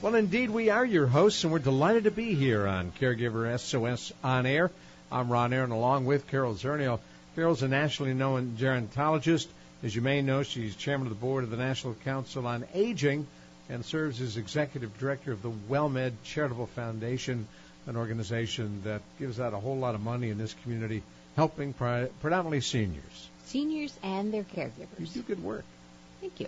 Well, indeed, we are your hosts, and we're delighted to be here on Caregiver SOS on air. I'm Ron Aaron, along with Carol Zernial. Carol's a nationally known gerontologist. As you may know, she's chairman of the board of the National Council on Aging and serves as executive director of the WellMed Charitable Foundation, an organization that gives out a whole lot of money in this community, helping pri- predominantly seniors. Seniors and their caregivers. You do good work. Thank you.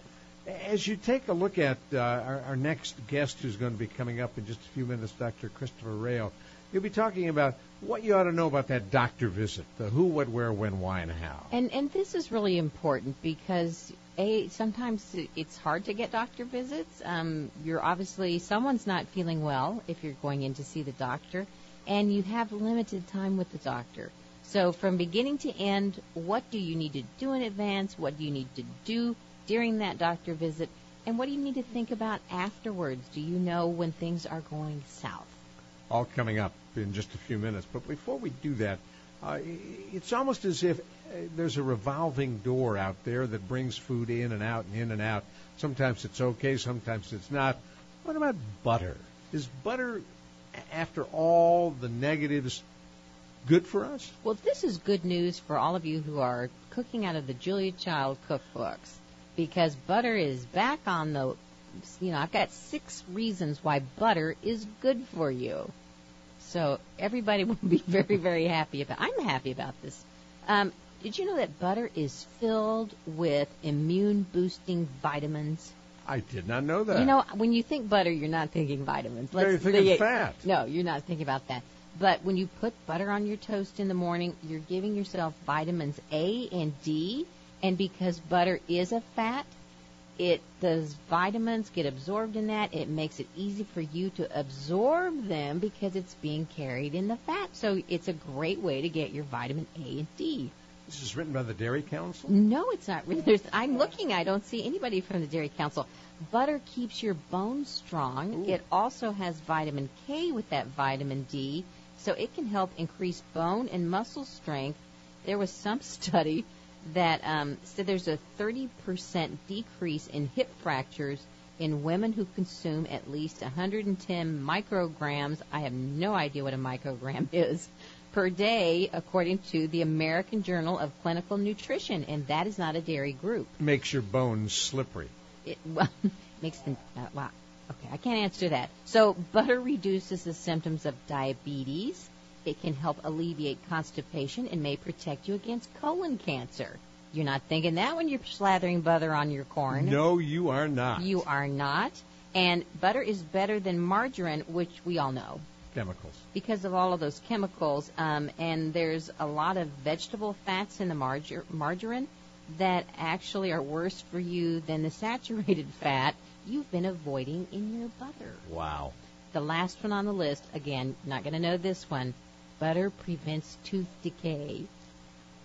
As you take a look at uh, our, our, next guest who's going to be coming up in just a few minutes, Dr. Christopher Rayo, you'll be talking about what you ought to know about that doctor visit, the who, what, where, when, why, and how. And and this is really important because a sometimes it's hard to get doctor visits. Um, you're obviously someone's not feeling well if you're going in to see the doctor, and you have limited time with the doctor. So from beginning to end, what do you need to do in advance? What do you need to do during that doctor visit? And what do you need to think about afterwards? Do you know when things are going south? All coming up in just a few minutes. But before we do that, uh, it's almost as if uh, there's a revolving door out there that brings food in and out and in and out. Sometimes it's okay, sometimes it's not. What about butter? Is butter, after all the negatives, good for us? Well, this is good news for all of you who are cooking out of the Julia Child cookbooks because butter is back on the you know, I've got six reasons why butter is good for you. So everybody will be very, very happy about. I'm happy about this. Um, did you know that butter is filled with immune boosting vitamins? I did not know that. You know, when you think butter, you're not thinking vitamins. Let's you're thinking think, fat. No, you're not thinking about that. But when you put butter on your toast in the morning, you're giving yourself vitamins A and D. And because butter is a fat, it those vitamins get absorbed in that. It makes it easy for you to absorb them because it's being carried in the fat. So it's a great way to get your vitamin A and D. This is written by the Dairy Council? No, it's not written. There's, I'm looking. I don't see anybody from the Dairy Council. Butter keeps your bones strong. Ooh. It also has vitamin K with that vitamin D, so it can help increase bone and muscle strength. There was some study that um, said there's a 30% decrease in hip fractures in women who consume at least 110 micrograms. I have no idea what a microgram is per day, according to the American Journal of Clinical Nutrition, and that is not a dairy group. Makes your bones slippery. It well, makes them uh, wow. Okay, I can't answer that. So butter reduces the symptoms of diabetes it can help alleviate constipation and may protect you against colon cancer. You're not thinking that when you're slathering butter on your corn. No, you are not. You are not. And butter is better than margarine, which we all know. Chemicals. Because of all of those chemicals. Um, and there's a lot of vegetable fats in the margar- margarine that actually are worse for you than the saturated fat you've been avoiding in your butter. Wow. The last one on the list, again, not going to know this one, butter prevents tooth decay.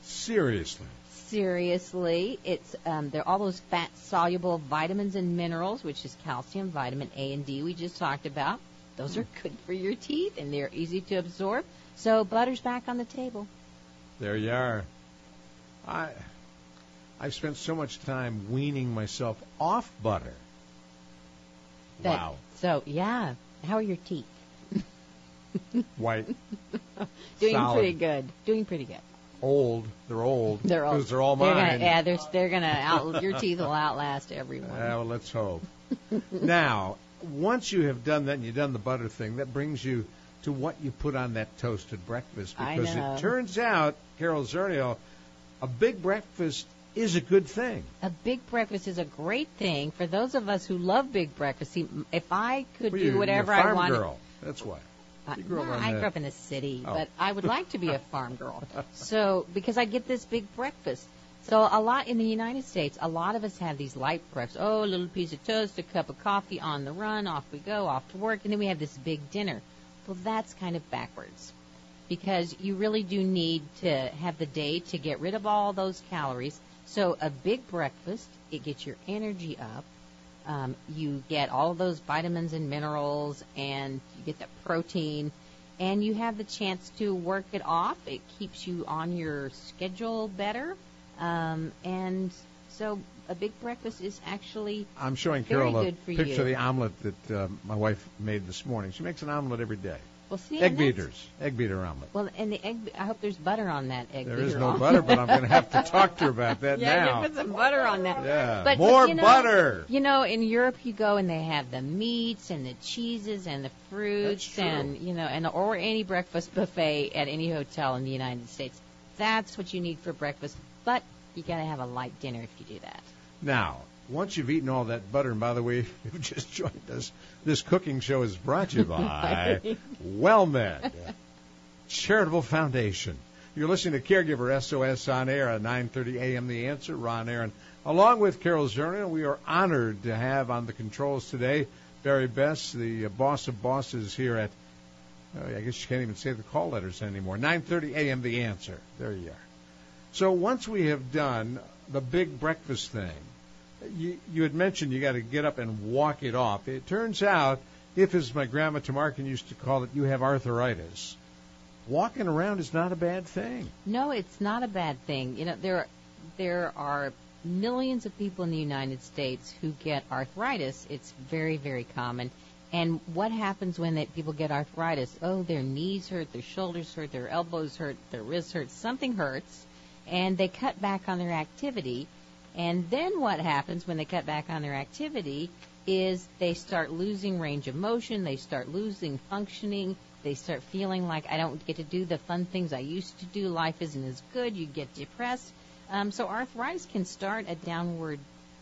Seriously. Seriously, it's um, there all those fat soluble vitamins and minerals, which is calcium, vitamin A and D we just talked about. Those are good for your teeth and they're easy to absorb. So butter's back on the table. There you are. I I've spent so much time weaning myself off butter. That, wow. So yeah, how are your teeth? White. Doing solid. pretty good. Doing pretty good. Old. They're old. They're old. Because they're all they're mine. Gonna, yeah, they're they're gonna out. your teeth will outlast everyone. Yeah, well, let's hope. now, once you have done that and you've done the butter thing, that brings you to what you put on that toasted breakfast. Because it turns out, Carol Zernial, a big breakfast is a good thing. A big breakfast is a great thing for those of us who love big breakfast. See, if I could Well, do whatever you're a I farm wanted, girl. That's why. Uh, no, I grew up in a city, Oh. but I would like to be a farm girl. So because I get this big breakfast. So a lot in the United States, a lot of us have these light breakfasts. Oh, a little piece of toast, a cup of coffee, on the run, off we go, off to work, and then we have this big dinner. Well, that's kind of backwards because you really do need to have the day to get rid of all those calories. So a big breakfast, it gets your energy up. Um, you get all of those vitamins and minerals, and you get the protein, and you have the chance to work it off. It keeps you on your schedule better, um, and so a big breakfast is actually I'm showing Carol a picture you. of the omelet that uh, my wife made this morning. She makes an omelet every day. Well. See, Egg beaters, egg beater omelet. Well, and the egg. I hope there's butter on that egg. There beater is no omelet. butter, but I'm going to have to talk to her about that yeah, now. you put some butter on that. Yeah, But, more but, you know, butter. You know, in Europe you go and they have the meats and the cheeses and the fruits and you know, and or any breakfast buffet at any hotel in the United States. That's what you need for breakfast. But you got to have a light dinner if you do that. Now, once you've eaten all that butter, and by the way, if you've just joined us, this cooking show is brought to you by WellMed Charitable Foundation. You're listening to Caregiver SOS on air at 9:30 a.m. The Answer. Ron Aaron, along with Carol Zernial, we are honored to have on the controls today Barry Best, the boss of bosses here at. Uh, I guess you can't even say the call letters anymore. 9:30 a.m. The Answer. There you are. So once we have done the big breakfast thing, you, you had mentioned you got to get up and walk it off. It turns out, if as my grandma Tamarkin used to call it, you have arthritis, walking around is not a bad thing. No, it's not a bad thing. You know, there there are millions of people in the United States who get arthritis. It's very, very common. And what happens when they, people get arthritis? Oh, their knees hurt, their shoulders hurt, their elbows hurt, their wrists hurt, something hurts, and they cut back on their activity. And then what happens when they cut back on their activity is they start losing range of motion, they start losing functioning, they start feeling like I don't get to do the fun things I used to do, life isn't as good, you get depressed. Um, so arthritis can start a downward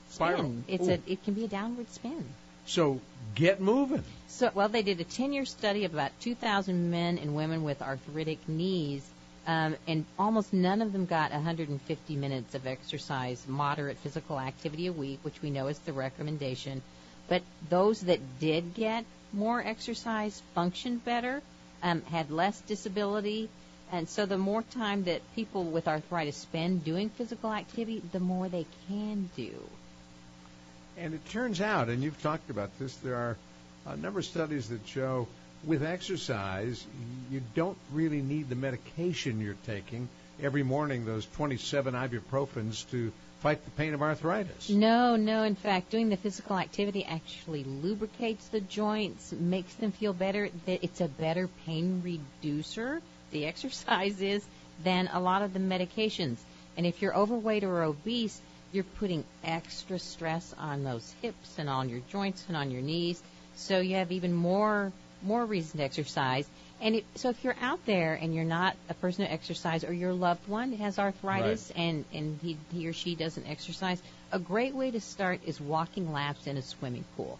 spin. Spiral. It's Ooh. a it can be a downward spin. So get moving. So, well, they did a 10-year study of about 2,000 men and women with arthritic knees, um, and almost none of them got 150 minutes of exercise, moderate physical activity a week, which we know is the recommendation. But those that did get more exercise functioned better, um, had less disability, and so the more time that people with arthritis spend doing physical activity, the more they can do. And it turns out, and you've talked about this, there are a number of studies that show with exercise, you don't really need the medication you're taking every morning, those 27 ibuprofens to fight the pain of arthritis. No, no. In fact, doing the physical activity actually lubricates the joints, makes them feel better. It's a better pain reducer. The exercise is than a lot of the medications. And if you're overweight or obese, you're putting extra stress on those hips and on your joints and on your knees. So you have even more more reason to exercise. And it, so if you're out there and you're not a person who exercise or your loved one has arthritis and, and he, he or she doesn't exercise, a great way to start is walking laps in a swimming pool.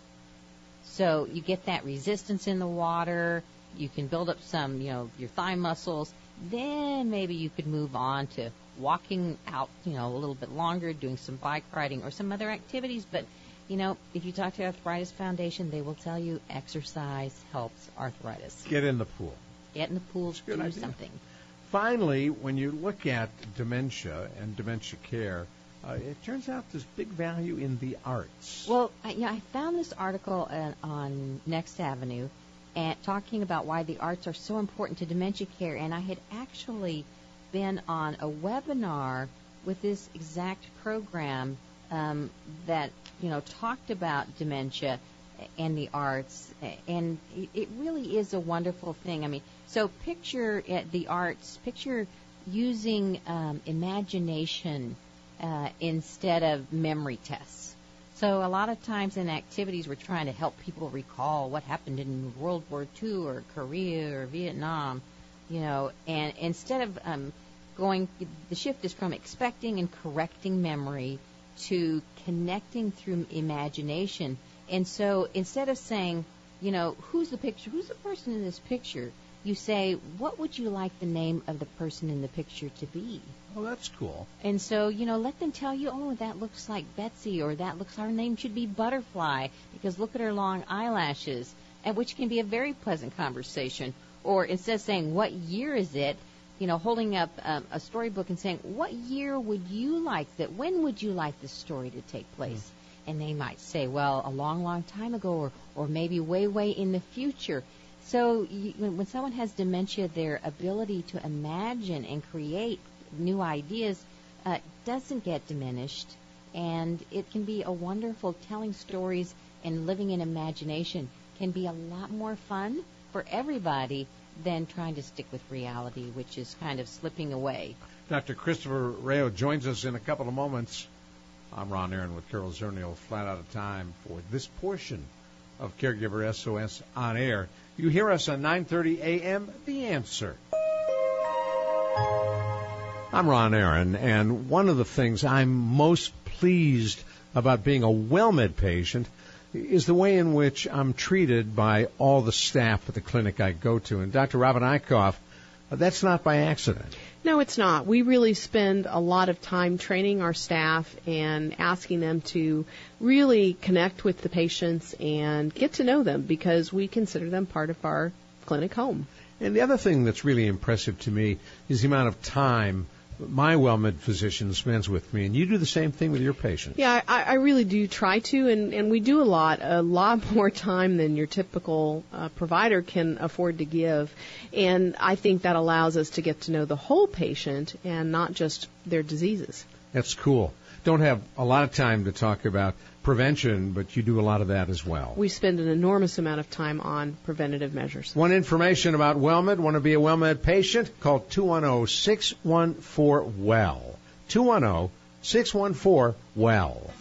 So you get that resistance in the water, you can build up some, you know, your thigh muscles. Then maybe you could move on to walking out, you know, a little bit longer, doing some bike riding or some other activities. But, you know, if you talk to Arthritis Foundation, they will tell you exercise helps arthritis. Get in the pool. Get in the pool, do idea. something. Finally, when you look at dementia and dementia care, uh, it turns out there's big value in the arts. Well, I, yeah, I found this article uh, on Next Avenue and talking about why the arts are so important to dementia care, and I had actually been on a webinar with this exact program um, that you know talked about dementia and the arts, and it- really is a wonderful thing. I mean, so picture uh, the arts, picture using um, imagination uh, instead of memory tests. So So a lot of times in activities, we're trying to help people recall what happened in World War II or Korea or Vietnam, you know, and instead of um, going, the shift is from expecting and correcting memory to connecting through imagination. And so instead of saying, you know, who's the picture, who's the person in this picture, you say, what would you like the name of the person in the picture to be? Oh, that's cool. And so, you know, let them tell you, oh, that looks like Betsy, or that looks, our name should be Butterfly, because look at her long eyelashes, and which can be a very pleasant conversation. Or instead of saying, what year is it, you know, holding up um, a storybook and saying, what year would you like that, when would you like this story to take place? Mm. And they might say, well, a long, long time ago, or, or maybe way, way in the future. So you, when someone has dementia, their ability to imagine and create new ideas uh, doesn't get diminished, and it can be a wonderful telling stories and living in imagination can be a lot more fun for everybody than trying to stick with reality, which is kind of slipping away. Dr. Christopher Rayo joins us in a couple of moments. I'm Ron Aaron with Carol Zernial, flat out of time for this portion of Caregiver SOS on air. You hear us on 9:30 a.m. The Answer. I'm Ron Aaron, and one of the things I'm most pleased about being a WellMed patient is the way in which I'm treated by all the staff at the clinic I go to. And Dr. Robin Eichhoff, uh, that's not by accident. No, it's not. We really spend a lot of time training our staff and asking them to really connect with the patients and get to know them because we consider them part of our clinic home. And the other thing that's really impressive to me is the amount of time my WellMed physician spends with me, and you do the same thing with your patients. Yeah, I, I really do try to, and, and we do a lot, a lot more time than your typical uh, provider can afford to give. And I think that allows us to get to know the whole patient and not just their diseases. That's cool. Don't have a lot of time to talk about prevention, but you do a lot of that as well. We spend an enormous amount of time on preventative measures. Want information about WellMed? Want to be a WellMed patient? Call 210-614-WELL. 210-614-WELL.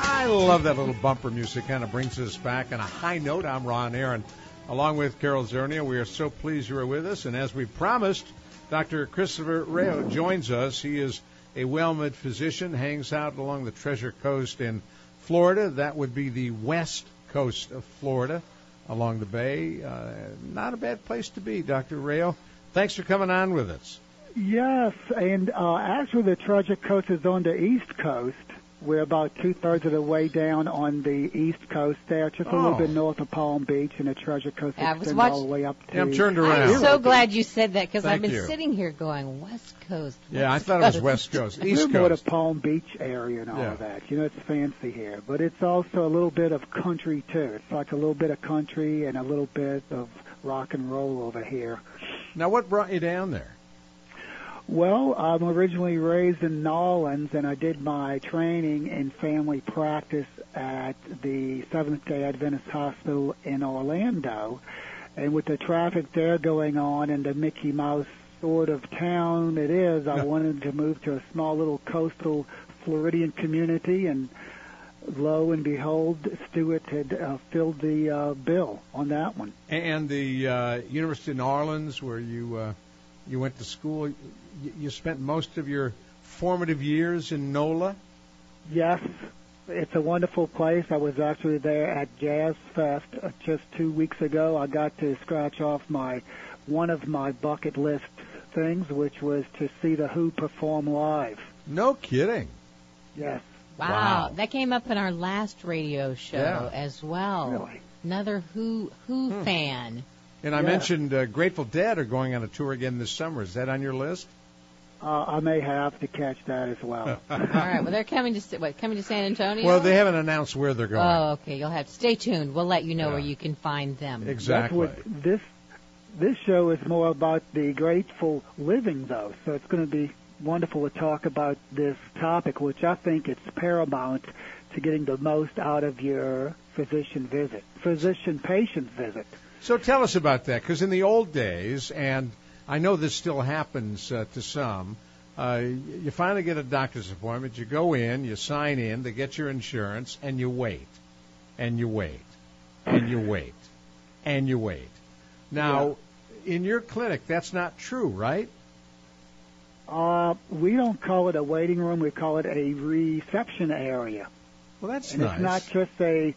I love that little bumper music. Kind of brings us back on a high note. I'm Ron Aaron. Along with Carol Zernial, we are so pleased you are with us. And as we promised, Dr. Christopher Rayo joins us. He is a WellMed physician, hangs out along the Treasure Coast in Florida. That would be the west coast of Florida along the bay. Uh, not a bad place to be, Dr. Rayo. Thanks for coming on with us. Yes, and uh, actually the Treasure Coast is on the east coast, we're about two thirds of the way down on the east coast there, just a Oh. little bit north of Palm Beach, and the Treasure Coast Yeah, I extends watch- all the way up to. Yeah, I'm turned around. I'm so glad you said that because I've been you. sitting here going West Coast. Yeah, I West thought it was West Coast. We're East more the Coast. Palm Beach area and all Yeah. of that. You know, it's fancy here, but it's also a little bit of country too. It's like a little bit of country and a little bit of rock and roll over here. Now, what brought you down there? Well, I'm originally raised in New Orleans, and I did my training in family practice at the Seventh Day Adventist Hospital in Orlando. And with the traffic there going on and the Mickey Mouse sort of town it is, I wanted to move to a small little coastal Floridian community, and lo and behold, Stuart had uh, filled the uh, bill on that one. And the uh, University of New Orleans, where you uh, you went to school, you spent most of your formative years in NOLA. Yes, it's a wonderful place. I was actually there at Jazz Fest uh, just two weeks ago. I got to scratch off my one of my bucket list things, which was to see the Who perform live. No kidding. Yes, Wow. Wow. that came up in our last radio show Yeah. as well. really. Another Who Who Hmm. fan. And I Yeah. mentioned uh, Grateful Dead are going on a tour again this summer. Is that on your list? Uh, I may have to catch that as well. All right, well they're coming to Sa- what, coming to San Antonio. Well, they haven't announced where they're going. Oh, okay. You'll have to stay tuned. We'll let you know Yeah. where you can find them. exactly. That's what this this show is more about the grateful living, though. So it's going to be wonderful to talk about this topic, which I think it's paramount to getting the most out of your physician visit, physician patient visit. So tell us about that, because in the old days, and I know this still happens uh, to some, uh, you finally get a doctor's appointment, you go in, you sign in, they get your insurance, and you wait, and you wait, and you wait, and you wait. Now, yeah. in your clinic, that's not true, right? Uh, we don't call it a waiting room. We call it a reception area. Well, that's and nice. It's not just a,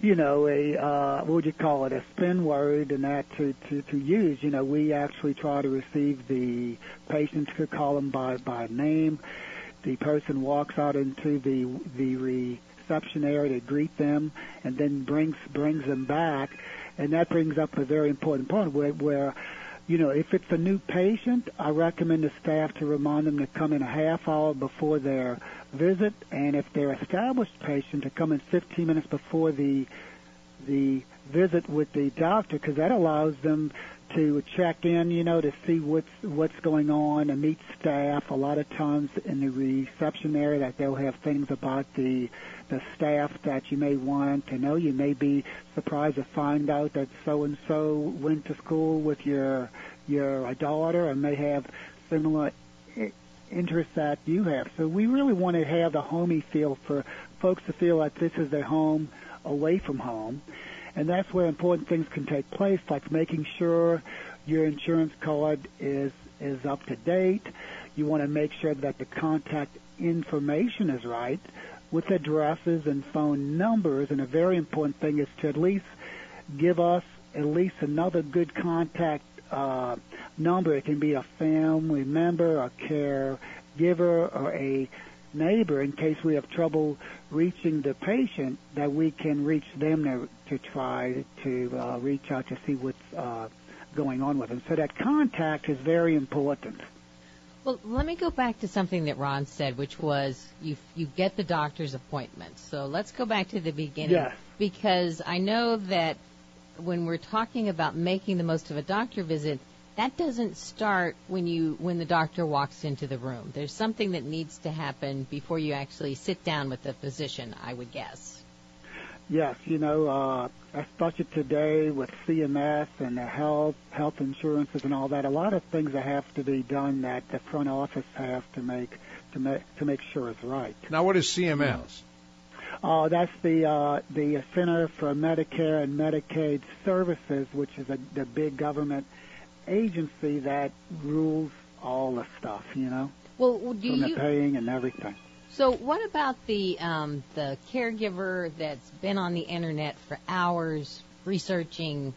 you know, a uh, what would you call it, a spin word and that to, to, to use. You know, we actually try to receive the patients could call them by, by name. The person walks out into the the reception area to greet them and then brings brings them back. And that brings up a very important point where, where you know, if it's a new patient, I recommend the staff to remind them to come in a half hour before their visit, and if they're established patient, to come in 15 minutes before the the visit with the doctor, because that allows them to check in, you know, to see what's what's going on and meet staff. A lot of times in the reception area, that they'll have things about the the staff that you may want to know. You may be surprised to find out that so and so went to school with your your daughter and may have similar interests that you have. So we really want to have the homey feel for folks to feel like this is their home away from home. And that's where important things can take place, like making sure your insurance card is is up to date. You want to make sure that the contact information is right with addresses and phone numbers. And a very important thing is to at least give us at least another good contact uh, number. It can be a family member, a caregiver, or a neighbor in case we have trouble reaching the patient that we can reach them to, to try to uh, reach out to see what's uh, going on with them. So that contact is very important. Well, let me go back to something that Ron said, which was you you get the doctor's appointment. So let's go back to the beginning yes. because I know that when we're talking about making the most of a doctor visit, that doesn't start when you when the doctor walks into the room. There's something that needs to happen before you actually sit down with the physician, I would guess. Yes, you know, uh, especially today with CMS and the health health insurances and all that, a lot of things that have to be done that the front office has to make to make to make sure is right. Now, what is CMS? Uh, that's the uh, the Center for Medicare and Medicaid Services, which is a, the big government agency that rules all the stuff. You know, well, do from you the paying and everything. So, what about the um, the caregiver that's been on the internet for hours researching,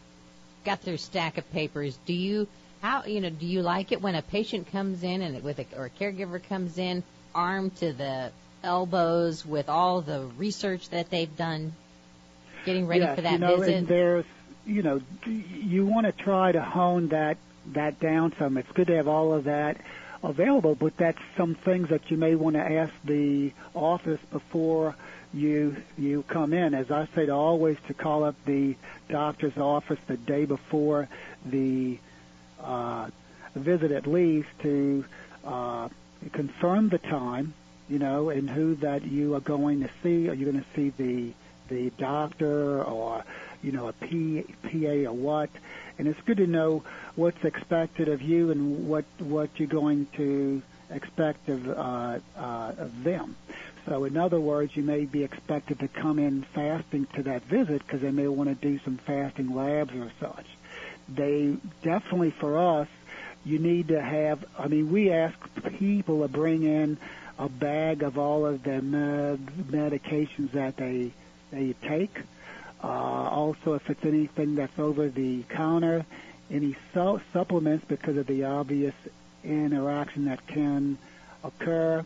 got their stack of papers? Do you how you know do you like it when a patient comes in and with a, or a caregiver comes in armed to the elbows with all the research that they've done, getting ready yes, for that you know, visit? And there's you know you want to try to hone that that down some. It's good to have all of that available, but that's some things that you may want to ask the office before you you come in. As I say, to always to call up the doctor's office the day before the uh, visit, at least to uh, confirm the time, you know, and who that you are going to see. Are you going to see the the doctor or you know a P, PA or what? and it's good to know what's expected of you and what what you're going to expect of uh, uh, of them. So, in other words, you may be expected to come in fasting to that visit because they may want to do some fasting labs or such. They definitely, for us, you need to have. I mean, we ask people to bring in a bag of all of the med- medications that they they take uh, also, if it's anything that's over the counter, any su- supplements because of the obvious interaction that can occur,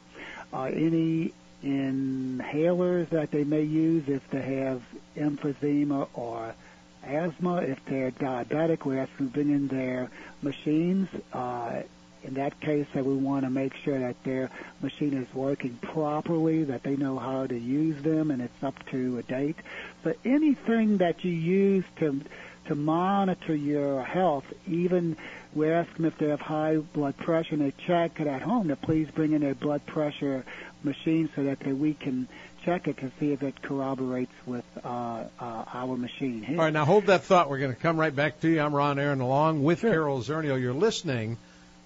uh, any inhalers that they may use if they have emphysema or asthma. If they're diabetic, we them to bring in their machines. Uh, in that case, that we want to make sure that their machine is working properly, that they know how to use them, and it's up to a date. But anything that you use to to monitor your health, even we ask them if they have high blood pressure and they check it at home to please bring in their blood pressure machine so that we can check it to see if it corroborates with uh, uh, our machine here. All right, now hold that thought. We're going to come right back to you. I'm Ron Aaron, along with Sure. Carol Zernial. You're listening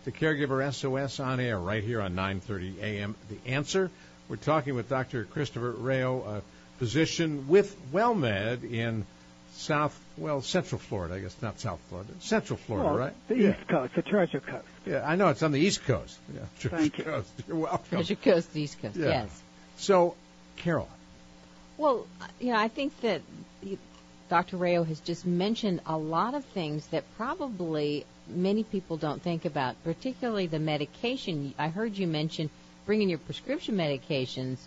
to Caregiver SOS on air right here on 9:30 a.m. The Answer. We're talking with Dr. Christopher Rayo, a physician with WellMed in South, well, Central Florida. I guess not South Florida, Central Florida, Well, right? The yeah. East Coast, the Treasure Coast. Yeah, I know it's on the East Coast. Yeah, Treasure Thank you. Coast. You're welcome. Treasure Coast, East Coast. Yeah. Yes. So, Carol, Well, you know, I think that you- Dr. Rayo has just mentioned a lot of things that probably many people don't think about, particularly the medication. I heard you mention bringing your prescription medications,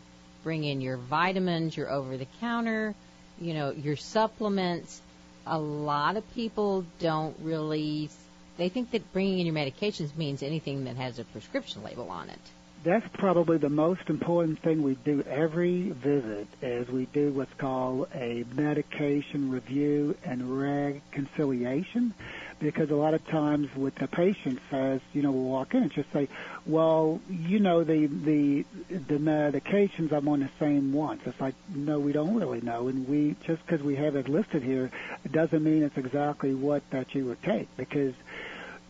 bring in your vitamins, your over-the-counter, you know, your supplements. A lot of people don't really. They think that bringing in your medications means anything that has a prescription label on it. That's probably the most important thing we do every visit is we do what's called a medication review and reconciliation because a lot of times what the patient says, you know, we'll walk in and just say, well, you know, the, the, the medications, I'm on the same ones. It's like, no, we don't really know. And we, just because we have it listed here, doesn't mean it's exactly what that you would take because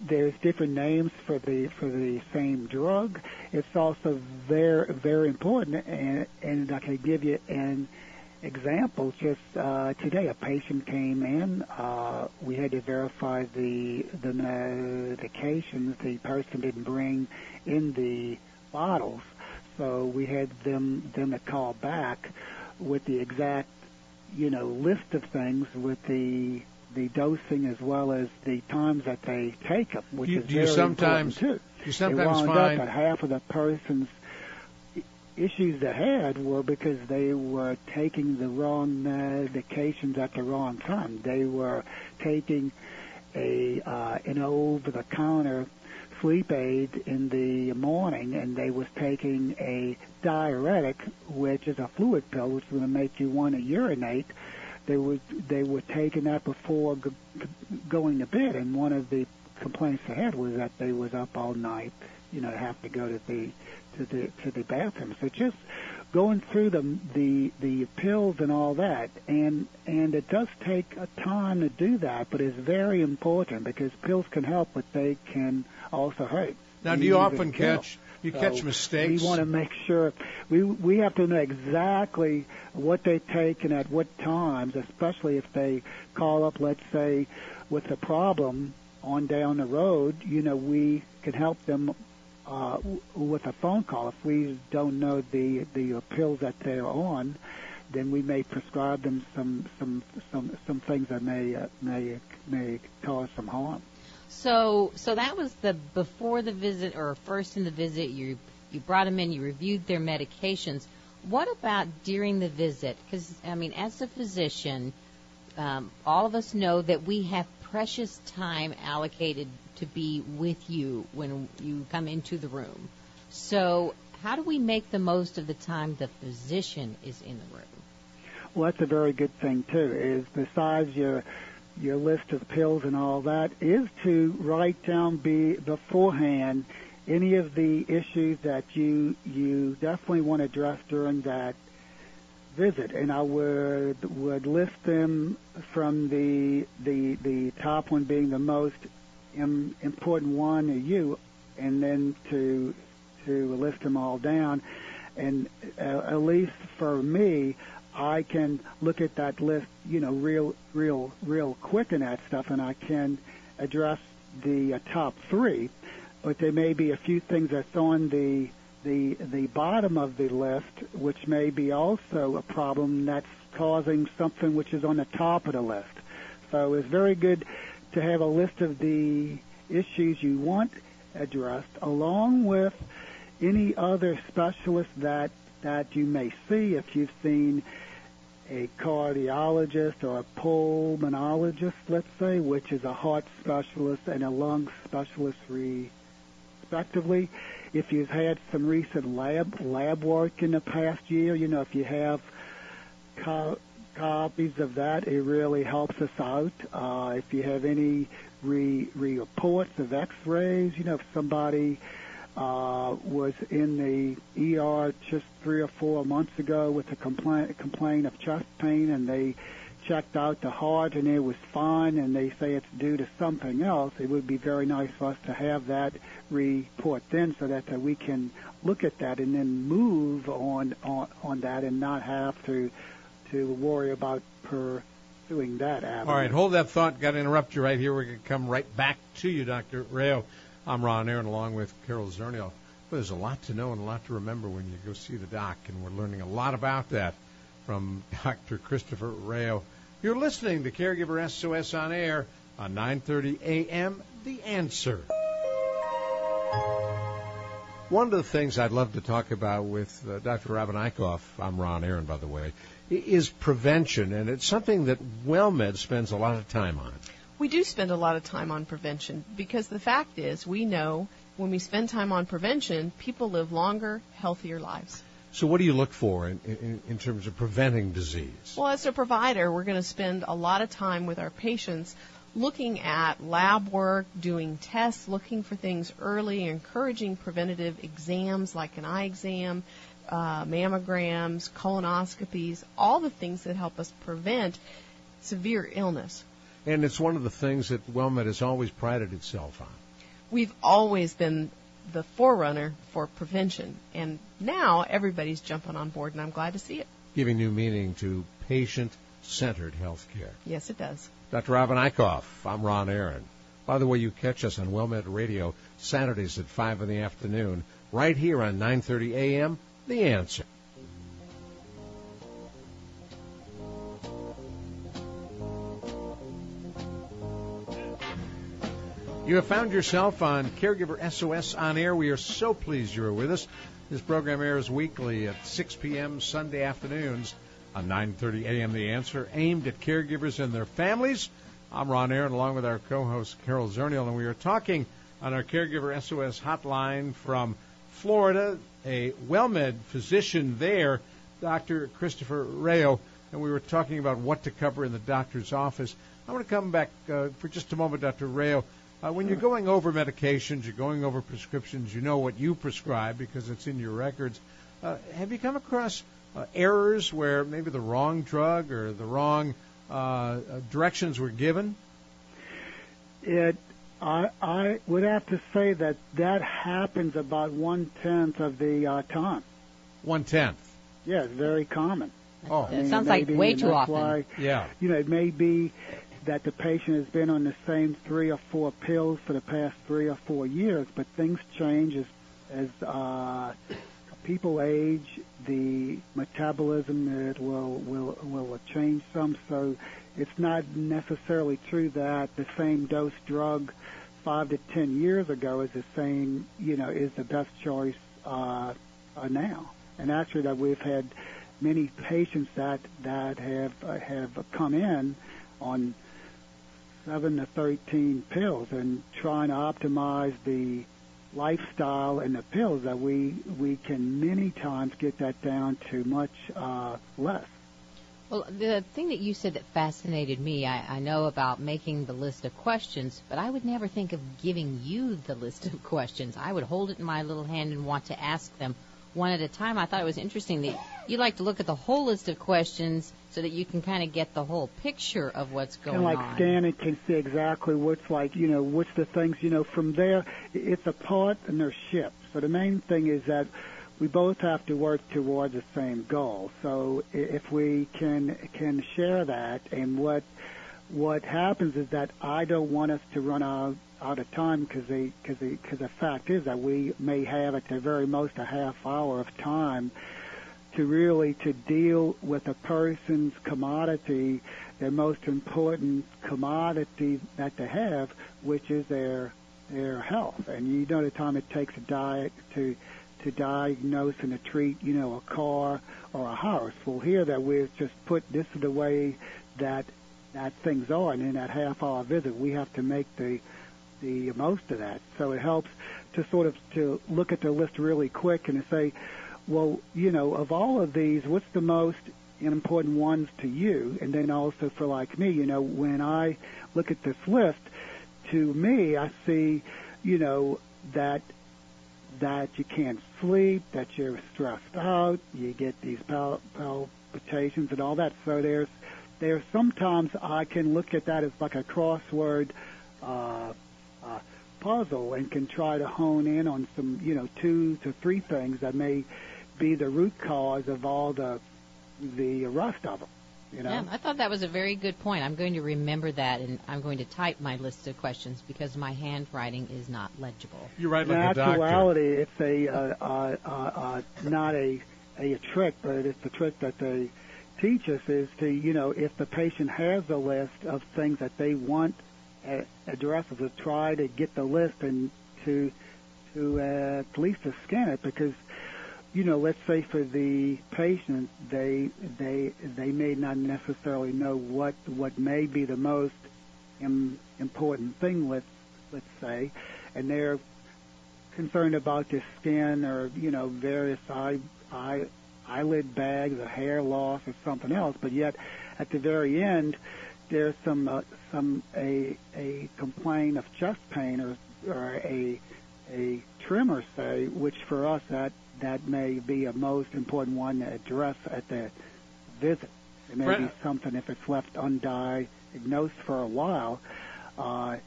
there's different names for the for the same drug. It's also very very important, and and I can give you an example. Just uh, today, a patient came in. Uh, we had to verify the the medications. The person didn't bring in the bottles, so we had them them to call back with the exact you know list of things with the the dosing as well as the times that they take them, which You- is do you very sometimes- important too. you sometimes it wound find- up that half of the person's issues they had were because they were taking the wrong medications at the wrong time. They were taking a uh, an over-the-counter sleep aid in the morning, and they was taking a diuretic, which is a fluid pill, which is going to make you want to urinate. They were they were taking that before g- g- going to bed, and one of the complaints they had was that they was up all night, you know, have to go to the to the to the bathroom. So just going through the the the pills and all that, and and it does take a time to do that, but it's very important because pills can help, but they can also hurt. now do you often kill. catch you So catch mistakes? We want to make sure we we have to know exactly what they take and at what times, especially if they call up, let's say, with a problem on down the road. You know, we can help them uh, with a phone call. If we don't know the the pills that they're on, then we may prescribe them some some some some things that may uh, may may cause some harm. So, so that was the before the visit or first in the visit. You you brought them in. You reviewed their medications. What about during the visit? Because I mean, as a physician, um, all of us know that we have precious time allocated to be with you when you come into the room. So, how do we make the most of the time the physician is in the room? Well, that's a very good thing too. Is besides your your list of pills and all that, is to write down be beforehand any of the issues that you you definitely want to address during that visit, and I would would list them from the the the top one being the most Im, important one to you, and then to to list them all down. And uh, at least for me, I can look at that list, you know, real, real, real quick in that stuff, and I can address the uh, top three. But there may be a few things that's on the the the bottom of the list, which may be also a problem that's causing something which is on the top of the list. So it's very good to have a list of the issues you want addressed, along with any other specialist that that you may see if you've seen a cardiologist or a pulmonologist, let's say, which is a heart specialist and a lung specialist respectively. If you've had some recent lab lab work in the past year, you know, if you have co- copies of that, it really helps us out. Uh, if you have any re- reports of X-rays, you know, if somebody uh, was in the ER just three or four months ago with a complaint complaint of chest pain, and they checked out the heart and it was fine, and they say it's due to something else. It would be very nice for us to have that report then, so that uh, we can look at that and then move on on, on that, and not have to to worry about pursuing that avenue. All right, hold that thought. Got to interrupt you right here. We're going to come right back to you, Dr. Rayo. I'm Ron Aaron, along with Carol Zernial. Well, there's a lot to know and a lot to remember when you go see the doc, and we're learning a lot about that from Dr. Christopher Rayo. You're listening to Caregiver SOS on air on 9:30 a.m. The Answer. One of the things I'd love to talk about with uh, Dr. Robin Eichhoff, I'm Ron Aaron, by the way, is prevention, and it's something that WellMed spends a lot of time on. We do spend a lot of time on prevention because the fact is we know when we spend time on prevention, people live longer, healthier lives. So, what do you look for in, in, in terms of preventing disease? Well, as a provider, we're going to spend a lot of time with our patients looking at lab work, doing tests, looking for things early, encouraging preventative exams like an eye exam, uh, mammograms, colonoscopies, all the things that help us prevent severe illness. And it's one of the things that WellMed has always prided itself on. We've always been the forerunner for prevention, and now everybody's jumping on board, and I'm glad to see it. Giving new meaning to patient centered health care. Yes, it does. Dr. Robin Eichhoff, I'm Ron Aaron. By the way, you catch us on WellMed Radio Saturdays at 5 in the afternoon, right here on 9.30 a.m., The Answer. You have found yourself on Caregiver SOS on air. We are so pleased you are with us. This program airs weekly at 6 p.m. Sunday afternoons on 9:30 a.m. The Answer, aimed at caregivers and their families. I'm Ron Aaron, along with our co-host Carol Zernial, and we are talking on our Caregiver SOS hotline from Florida, a WellMed physician there, Dr. Christopher Rayo, and we were talking about what to cover in the doctor's office. I want to come back uh, for just a moment, Dr. Rayo. Uh, when you're going over medications, you're going over prescriptions, you know what you prescribe because it's in your records. Uh, have you come across uh, errors where maybe the wrong drug or the wrong uh, uh, directions were given? It, I, I would have to say that that happens about one tenth of the uh, time. One tenth. Yeah, it's very common. Oh, it sounds like be, way too often. Why, yeah. You know, it may be that the patient has been on the same three or four pills for the past three or four years, but things change as as uh, people age, the metabolism it will will will change some. So it's not necessarily true that the same dose drug five to ten years ago is the same, you know, is the best choice uh, now. And actually, that we've had many patients that that have uh, have come in on seven to thirteen pills and trying to optimize the lifestyle and the pills that we we can many times get that down to much uh, less. Well, the thing that you said that fascinated me, I, I know about making the list of questions, but I would never think of giving you the list of questions. I would hold it in my little hand and want to ask them one at a time. I thought it was interesting that you like to look at the whole list of questions so that you can kind of get the whole picture of what's going on. and like scan it can see exactly what's like, you know, what's the things, you know, from there, it's a part and they're shipped. So the main thing is that we both have to work towards the same goal. So if we can can share that, and what what happens is that I don't want us to run out out of time because the because the because the fact is that we may have at the very most a half hour of time to really to deal with a person's commodity, their most important commodity that they have, which is their their health. And you know the time it takes a diet to to diagnose and to treat, you know, a car or a house. Well, here that we've just put this is the way that that things are, and in that half hour visit, we have to make the the most of that. So it helps to sort of to look at the list really quick and to say, well, you know, of all of these, what's the most important ones to you? And then also for like me, you know, when I look at this list, to me, I see, you know, that that you can't sleep, that you're stressed out, you get these pal- palpitations and all that. So there's there's sometimes I can look at that as like a crossword uh, uh, puzzle and can try to hone in on some you know two to three things that may be the root cause of all the the rest of them. You know? Yeah, I thought that was a very good point. I'm going to remember that, and I'm going to type my list of questions because my handwriting is not legible. You write like In a doctor. actuality, it's a uh, uh, uh, uh, not a a trick, but it's the trick that they teach us is to you know if the patient has a list of things that they want uh, addresses, to try to get the list and to to uh, at least to scan it because you know, let's say for the patient, they they they may not necessarily know what what may be the most Im, important thing. Let's let's say, and they're concerned about their skin or you know various eye eye eyelid bags or hair loss or something else. But yet, at the very end, there's some uh, some a a complaint of chest pain or or a a tremor, say, which for us that that may be a most important one to address at the visit. It may be something if it's left undiagnosed for a while, uh,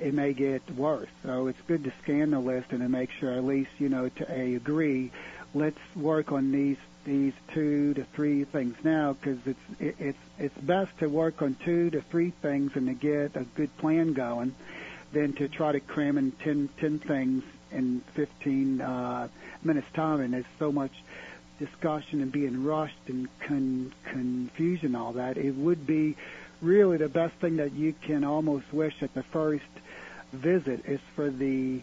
it may get worse. So it's good to scan the list and to make sure at least you know to a agree. Let's work on these these two to three things now because it's it, it's it's best to work on two to three things and to get a good plan going than to try to cram in 10, 10 things in 15 uh, minutes time and there's so much discussion and being rushed and con- confusion all that. It would be really the best thing that you can almost wish at the first visit is for the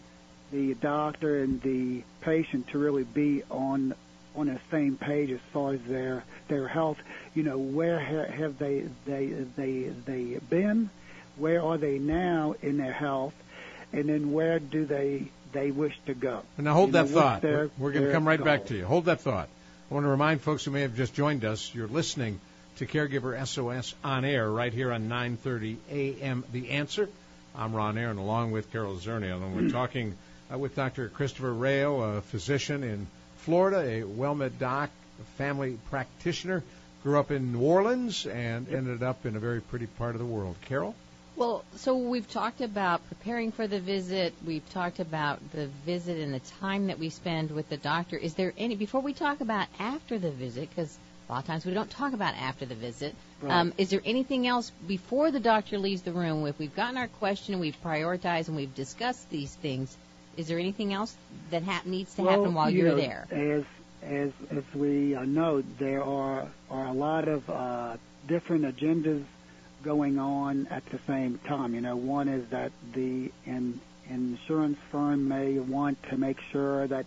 the doctor and the patient to really be on on the same page as far as their their health. You know where ha- have they they they they been? Where are they now in their health? And then where do they they wish to go. Now hold that thought. their- We're going to come right back to you. Hold that thought. I want to remind folks who may have just joined us, you're listening to Caregiver SOS on air right here on 9:30 a.m. The Answer. I'm Ron Aaron, along with Carol Zernial, and we're talking uh, with Dr. Christopher Rayo, a physician in Florida, a WellMed doc, a family practitioner, grew up in New Orleans, and ended up in a very pretty part of the world. Carol. Well, so we've talked about preparing for the visit. We've talked about the visit and the time that we spend with the doctor. Is there any, before we talk about after the visit, because a lot of times we don't talk about after the visit, Right. um, is there anything else before the doctor leaves the room? If we've gotten our question and we've prioritized and we've discussed these things, is there anything else that ha- needs to happen while you you're there? As as as we uh, know, there are are a lot of uh, different agendas going on at the same time. You know, one is that the in, insurance firm may want to make sure that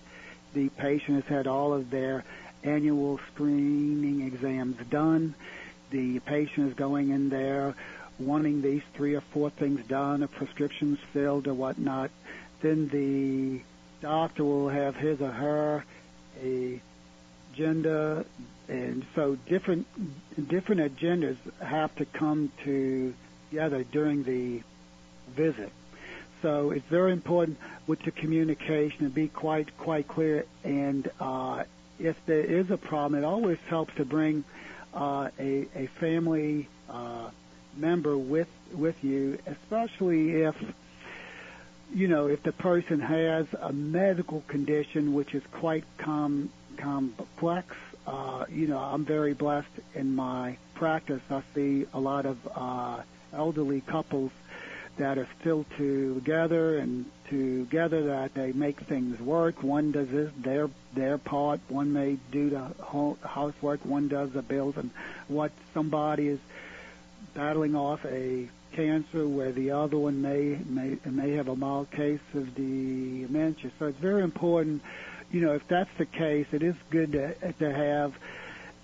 the patient has had all of their annual screening exams done. The patient is going in there wanting these three or four things done, or prescriptions filled or whatnot. Then the doctor will have his or her a agenda, and so different different agendas have to come together during the visit. So it's very important with the communication to be quite quite clear. And uh, if there is a problem, it always helps to bring uh, a, a family uh, member with with you, especially if you know if the person has a medical condition which is quite com- complex. Uh, you know, I'm very blessed in my practice. I see a lot of uh, elderly couples that are still together and together that they make things work. One does this, their their part. One may do the housework. One does the bills, and what somebody is battling off a cancer where the other one may may may have a mild case of dementia. So it's very important. You know, if that's the case, it is good to to have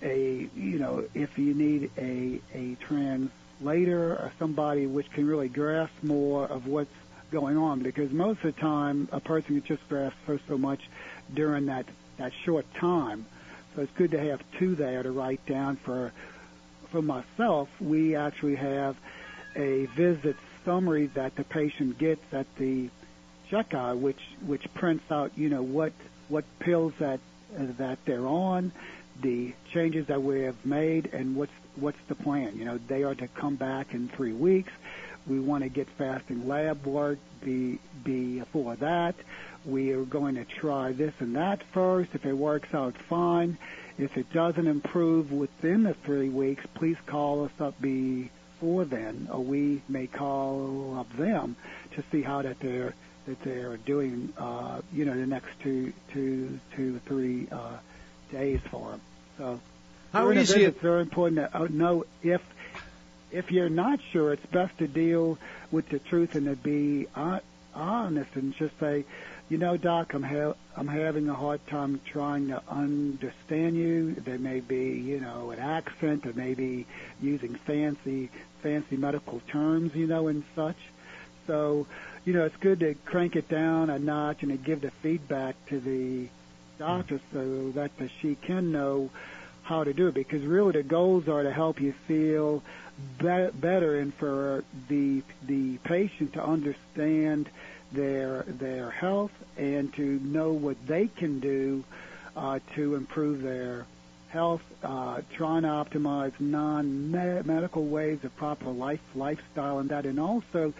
a you know if you need a a translator or somebody which can really grasp more of what's going on because most of the time a person can just grasp so so much during that that short time. So it's good to have two there to write down for for myself, we actually have a visit summary that the patient gets at the checkout, which which prints out, you know, what what pills that uh, that they're on, the changes that we have made, and what's what's the plan. You know, they are to come back in three weeks. We want to get fasting lab work be before that. We are going to try this and that first. If it works out, fine. If it doesn't improve within the three weeks, please call us up before then, or we may call up them to see how that they're that they're doing. Uh, you know, the next two, two, two, three uh, days for them. So, how easy? It's very important to know if if you're not sure, it's best to deal with the truth and to be honest and just say, you know, Doc, I'm ha- I'm having a hard time trying to understand you. There may be, you know, an accent. or maybe using fancy fancy medical terms, you know, and such. So, you know, it's good to crank it down a notch and to give the feedback to the doctor so that the, she can know how to do it. Because really, the goals are to help you feel be- better and for the the patient to understand their their health and to know what they can do uh, to improve their health, uh, trying to optimize non-medical ways of proper life lifestyle and that, and also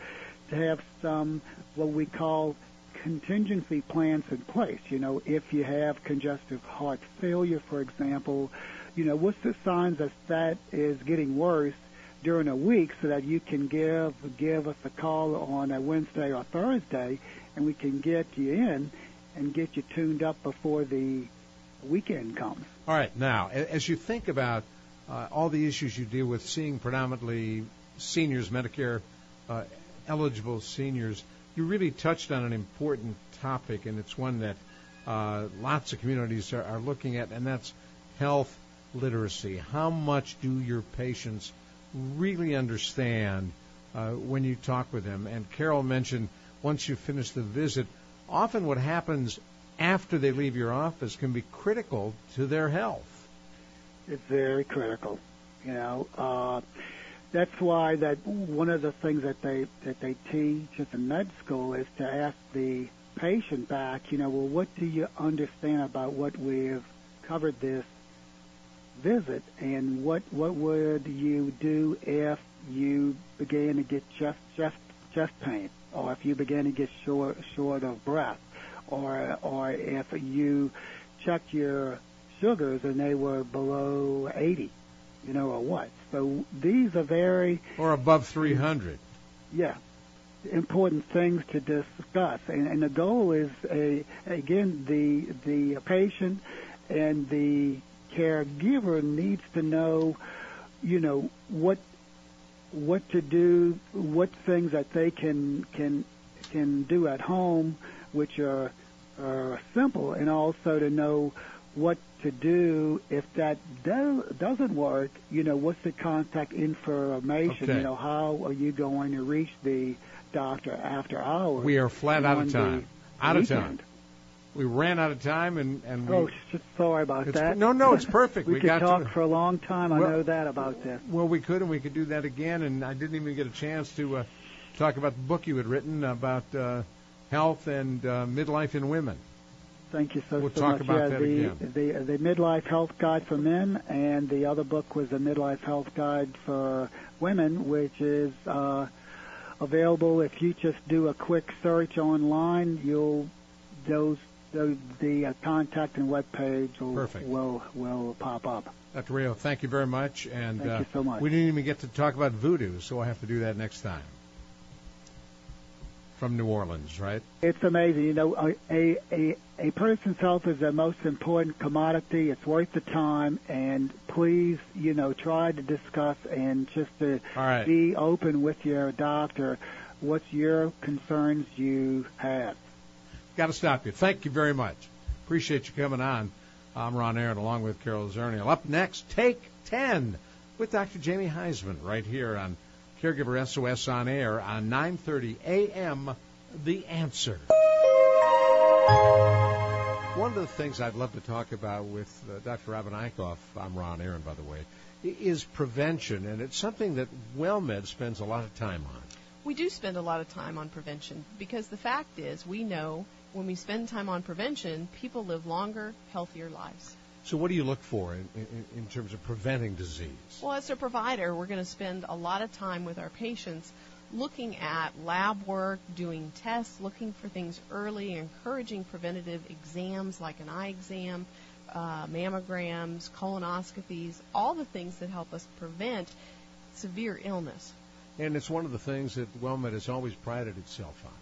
to have some what we call contingency plans in place. You know, if you have congestive heart failure, for example, you know, what's the signs that that is getting worse during a week so that you can give give us a call on a Wednesday or Thursday, and we can get you in and get you tuned up before the weekend comes. All right. Now, as you think about uh, all the issues you deal with, seeing predominantly seniors, Medicare uh, eligible seniors, you really touched on an important topic, and it's one that uh, lots of communities are, are looking at, and that's health literacy. How much do your patients really understand uh, when you talk with them. And Carol mentioned once you finish the visit, often what happens after they leave your office can be critical to their health. It's very critical. You know, uh, that's why that one of the things that they that they teach at the med school is to ask the patient back. You know, well, what do you understand about what we've covered this visit, and what what would you do if you began to get chest chest chest pain, or if you began to get short short of breath, or or if you checked your sugars and they were below 80, you know, or what. So these are very or above 300. Yeah, important things to discuss, and, and the goal is a again the the patient and the caregiver needs to know, you know, what what to do, what things that they can can can do at home, which are, are simple, and also to know what to do if that do, doesn't work. You know, what's the contact information? Okay. You know, how are you going to reach the doctor after hours? We are flat out of time. Out weekend. of time. We ran out of time, and and we, oh, sorry about that. No, no, it's perfect. we, we could talk to, for a long time. Well, I know that about this. Well, we could, and we could do that again. And I didn't even get a chance to uh, talk about the book you had written about uh, health and uh, midlife in women. Thank you so, we'll so talk much. about yeah, that the. The, the midlife health guide for men, and the other book was the midlife health guide for women, which is uh, available if you just do a quick search online. You'll those the, the uh, contact and web page will, Perfect. will will pop up. Dr. Rio, thank you very much. And Thank uh, you so much. we didn't even get to talk about voodoo, so I have to do that next time. From New Orleans, right? It's amazing. You know, a, a, a person's health is the most important commodity. It's worth the time. And please, you know, try to discuss and just to right. be open with your doctor what's your concerns you have. Got to stop you. Thank you very much. Appreciate you coming on. I'm Ron Aaron along with Carol Zernial. Up next, Take 10 with Dr. Jamie Huysman right here on Caregiver SOS on air on 9:30 a.m. The Answer. One of the things I'd love to talk about with uh, Dr. Robin Eichhoff, I'm Ron Aaron, by the way, is prevention, and it's something that WellMed spends a lot of time on. We do spend a lot of time on prevention because the fact is we know when we spend time on prevention, people live longer, healthier lives. So, what do you look for in, in, in terms of preventing disease? Well, as a provider, we're going to spend a lot of time with our patients looking at lab work, doing tests, looking for things early, encouraging preventative exams like an eye exam, uh, mammograms, colonoscopies, all the things that help us prevent severe illness. And it's one of the things that WellMed has always prided itself on.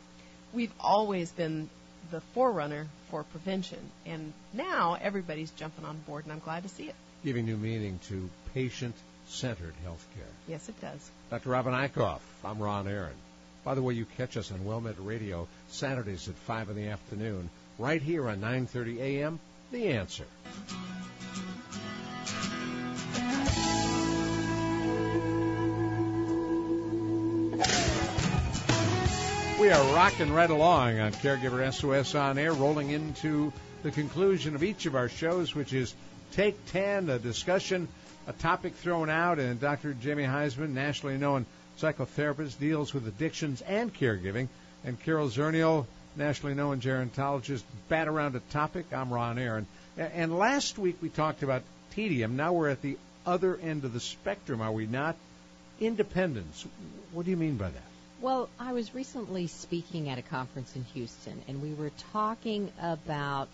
We've always been the forerunner for prevention, and now everybody's jumping on board, and I'm glad to see it. Giving new meaning to patient-centered healthcare. Yes, it does. Dr. Robin Eichhoff, I'm Ron Aaron. By the way, you catch us on WellMed Radio Saturdays at 5 in the afternoon, right here on 9:30 a.m. The Answer. We are rocking right along on Caregiver SOS on air, rolling into the conclusion of each of our shows, which is Take 10, a discussion, a topic thrown out, and Dr. Jamie Huysman, nationally known psychotherapist, deals with addictions and caregiving, and Carol Zernial, nationally known gerontologist, bat around a topic. I'm Ron Aaron. And last week we talked about tedium. Now we're at the other end of the spectrum, are we not? Independence. What do you mean by that? Well, I was recently speaking at a conference in Houston, and we were talking about.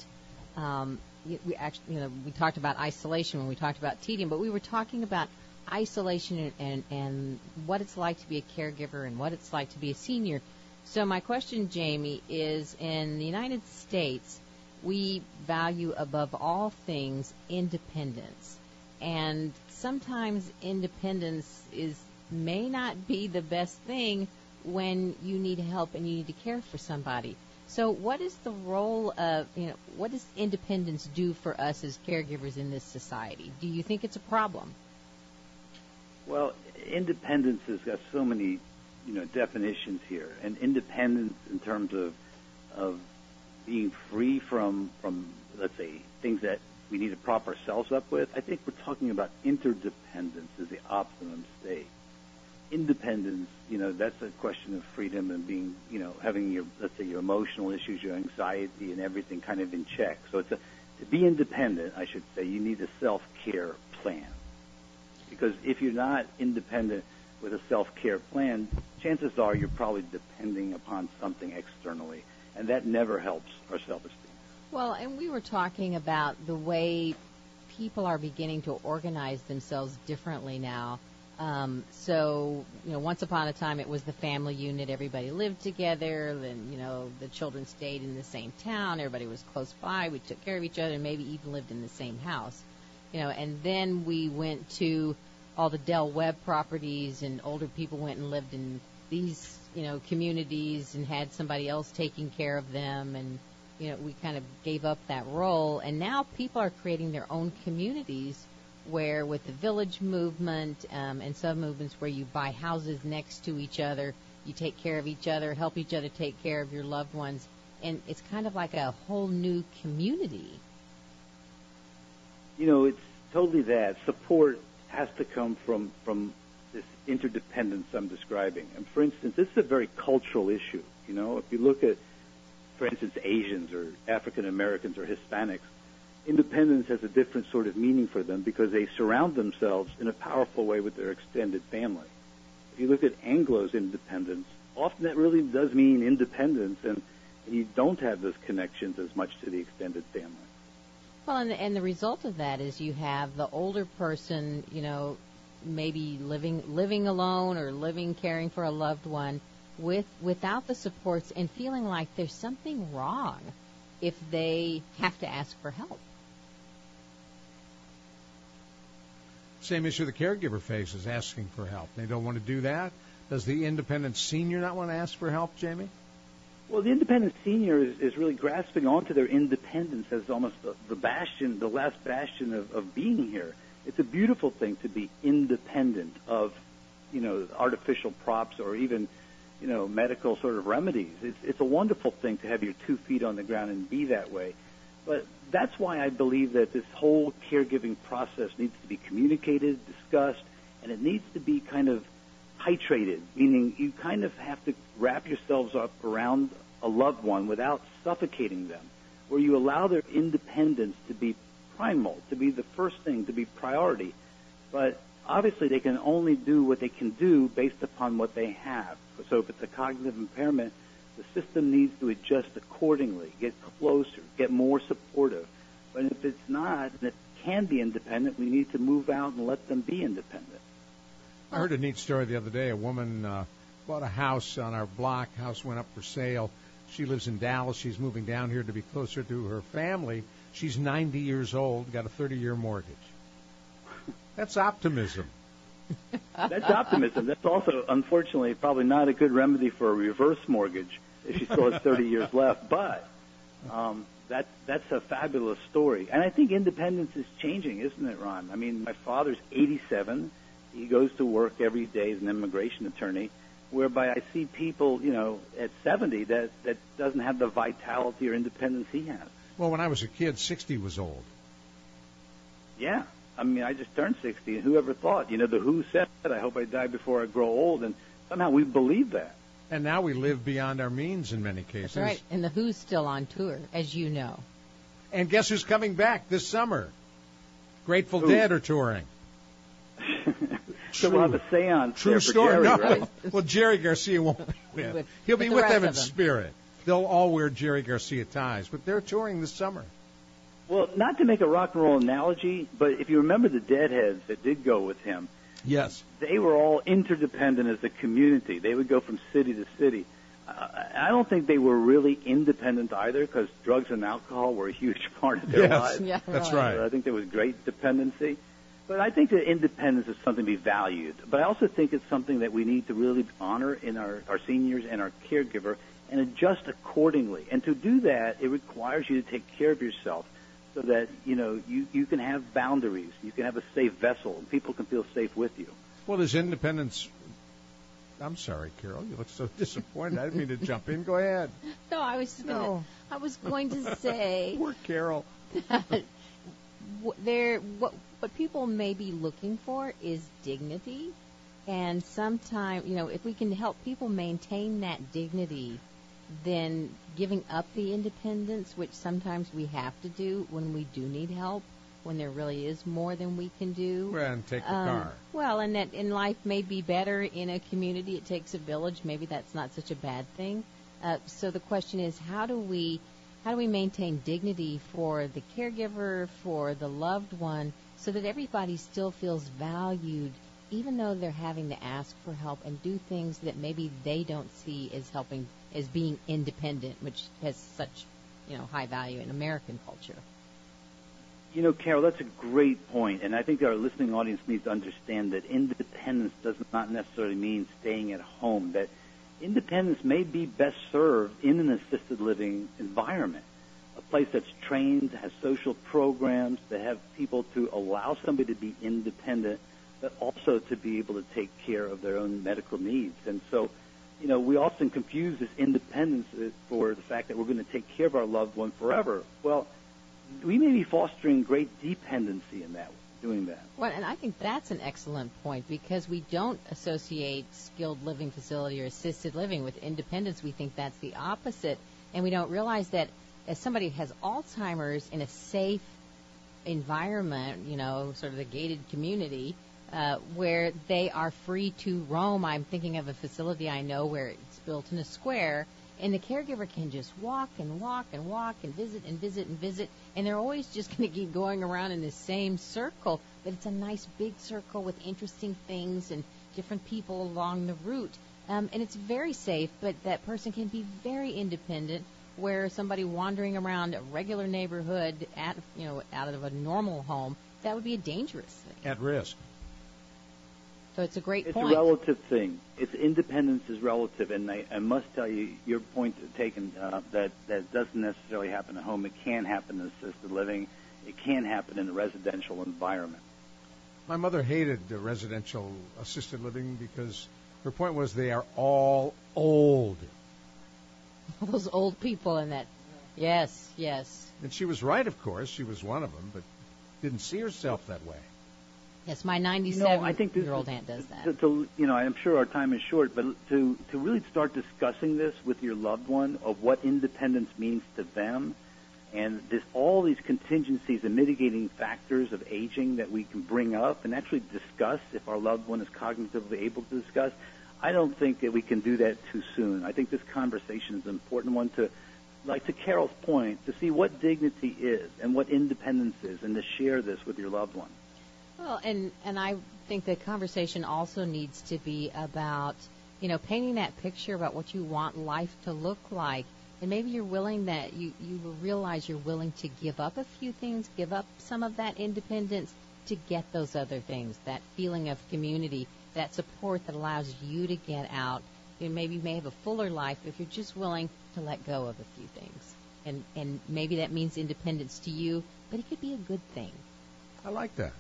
Um, we actually, you know, we talked about isolation when we talked about tedium, but we were talking about isolation and, and, and what it's like to be a caregiver and what it's like to be a senior. So my question, Jamie, is in the United States, we value above all things independence, and sometimes independence is may not be the best thing when you need help and you need to care for somebody. So, what is the role of, you know, what does independence do for us as caregivers in this society? Do you think it's a problem? Well, independence has got so many, you know, definitions here, and independence in terms of of being free from from let's say things that we need to prop ourselves up with. I think we're talking about interdependence as the optimum state independence, you know, that's a question of freedom and being, you know, having your, let's say, your emotional issues, your anxiety, and everything kind of in check. So it's a, to be independent, I should say, you need a self-care plan. Because if you're not independent with a self-care plan, chances are you're probably depending upon something externally, and that never helps our self-esteem. Well, and we were talking about the way people are beginning to organize themselves differently now um, so, you know, once upon a time it was the family unit. Everybody lived together. Then, you know, the children stayed in the same town. Everybody was close by. We took care of each other and maybe even lived in the same house. You know, and then we went to all the Del Webb properties and older people went and lived in these, you know, communities and had somebody else taking care of them and, you know, we kind of gave up that role. And now people are creating their own communities where with the village movement um, and some movements where you buy houses next to each other, you take care of each other, help each other take care of your loved ones, and it's kind of like a whole new community. You know, it's totally that. Support has to come from from this interdependence I'm describing. And for instance, this is a very cultural issue. You know, if you look at, for instance, Asians or African Americans or Hispanics, independence has a different sort of meaning for them because they surround themselves in a powerful way with their extended family. If you look at Anglo's independence, often that really does mean independence, and, and you don't have those connections as much to the extended family. Well, and, and the result of that is you have the older person, you know, maybe living living alone or living caring for a loved one with without the supports and feeling like there's something wrong if they have to ask for help. Same issue the caregiver faces, asking for help. They don't want to do that. Does the independent senior not want to ask for help, Jamie? Well, the independent senior is, is really grasping onto their independence as almost the, the bastion, the last bastion of, of being here. It's a beautiful thing to be independent of, you know, artificial props or even, you know, medical sort of remedies. It's, it's a wonderful thing to have your two feet on the ground and be that way. But that's why I believe that this whole caregiving process needs to be communicated, discussed, and it needs to be kind of titrated, meaning you kind of have to wrap yourselves up around a loved one without suffocating them, where you allow their independence to be primal, to be the first thing, to be priority. But obviously they can only do what they can do based upon what they have. So if it's a cognitive impairment, the system needs to adjust accordingly, get closer, get more supportive. But if it's not, and it can be independent, we need to move out and let them be independent. I heard a neat story the other day. A woman uh, bought a house on our block. House went up for sale. She lives in Dallas. She's moving down here to be closer to her family. She's 90 years old, got a 30-year mortgage. That's optimism. That's optimism. That's also, unfortunately, probably not a good remedy for a reverse mortgage if she still has 30 years left. But um, that that's a fabulous story, and I think independence is changing, isn't it, Ron? I mean, my father's 87. He goes to work every day as an immigration attorney, whereby I see people, you know, at 70 that that doesn't have the vitality or independence he has. Well, when I was a kid, 60 was old. Yeah. I mean, I just turned 60, and whoever thought? You know, the Who said, I hope I die before I grow old, and somehow we believe that. And now we live beyond our means in many cases. That's right. And the Who's still on tour, as you know. And guess who's coming back this summer? Grateful Who? Dead are touring. so we'll have a seance True there for story. Jerry, no. right? well, Jerry Garcia won't be with. With- He'll be with the with rest them in them. spirit. They'll all wear Jerry Garcia ties, but they're touring this summer. Well, not to make a rock and roll analogy, but if you remember the Deadheads that did go with him, Yes. they were all interdependent as a community. They would go from city to city. Uh, I don't think they were really independent either because drugs and alcohol were a huge part of their Yes, lives. Yeah, that's right. right. I think there was great dependency. But I think that independence is something to be valued. But I also think it's something that we need to really honor in our, our seniors and our caregiver and adjust accordingly. And to do that, it requires you to take care of yourself so that, you know, you, you can have boundaries. You can have a safe vessel and people can feel safe with you. Well, there's independence. I'm sorry, Carol. You look so disappointed. I didn't mean to jump in. Go ahead. No, I was just gonna, No. I was going to say Poor Carol. there what what people may be looking for is dignity and sometimes you know if we can help people maintain that dignity then giving up the independence which sometimes we have to do when we do need help when there really is more than we can do Well, and take the um, car. well, and that in life may be better in a community. It takes a village. Maybe that's not such a bad thing. Uh, so the question is, how do we how do we maintain dignity for the caregiver, for the loved one, so that everybody still feels valued, even though they're having to ask for help and do things that maybe they don't see as helping as being independent, which has such you know high value in American culture. You know, Carol, that's a great point, and I think our listening audience needs to understand that independence does not necessarily mean staying at home. That independence may be best served in an assisted living environment, a place that's trained, has social programs, that have people to allow somebody to be independent, but also to be able to take care of their own medical needs. And so, you know, we often confuse this independence for the fact that we're going to take care of our loved one forever. Well, we may be fostering great dependency in that, doing that. Well, and I think that's an excellent point because we don't associate skilled living facility or assisted living with independence. We think that's the opposite, and we don't realize that as somebody has Alzheimer's in a safe environment, you know, sort of the gated community, uh, where they are free to roam. I'm thinking of a facility I know where it's built in a square, and the caregiver can just walk and walk and walk and visit and visit and visit, and they're always just going to keep going around in the same circle. But it's a nice big circle with interesting things and different people along the route, um, and it's very safe. But that person can be very independent. Where somebody wandering around a regular neighborhood at you know out of a normal home, that would be a dangerous thing. At risk. So it's a great It's point. a relative thing. It's independence is relative, and I, I must tell you, your point taken uh, that that doesn't necessarily happen at home. It can happen in assisted living. It can happen in a residential environment. My mother hated the residential assisted living because her point was they are all old. All those old people in that. Yes, yes. And she was right, of course. She was one of them, but didn't see herself that way. Yes, my 97 You know, I think this year old aunt does that. To, to, you know, I'm sure our time is short, but to to really start discussing this with your loved one of what independence means to them, and this all these contingencies and mitigating factors of aging that we can bring up and actually discuss if our loved one is cognitively able to discuss. I don't think that we can do that too soon. I think this conversation is an important one to, like to Carol's point, to see what dignity is and what independence is, and to share this with your loved one. Well, and and I think the conversation also needs to be about you know painting that picture about what you want life to look like, and maybe you're willing that you you realize you're willing to give up a few things, give up some of that independence to get those other things, that feeling of community, that support that allows you to get out. And maybe you may have a fuller life if you're just willing to let go of a few things. And and maybe that means independence to you, but it could be a good thing. I like that.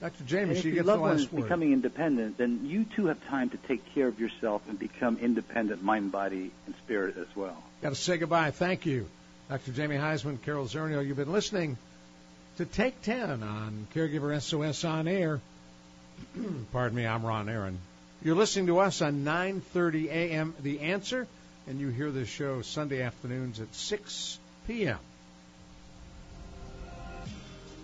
Dr. Jamie, if she your loved one is word. becoming independent, then you too have time to take care of yourself and become independent, mind, body, and spirit as well. Got to say goodbye. Thank you. Dr. Jamie Huysman, Carol Zernial, you've been listening to Take 10 on Caregiver SOS on air. Pardon me, I'm Ron Aaron. You're listening to us on 9:30 a.m. The Answer, and you hear this show Sunday afternoons at 6 p.m.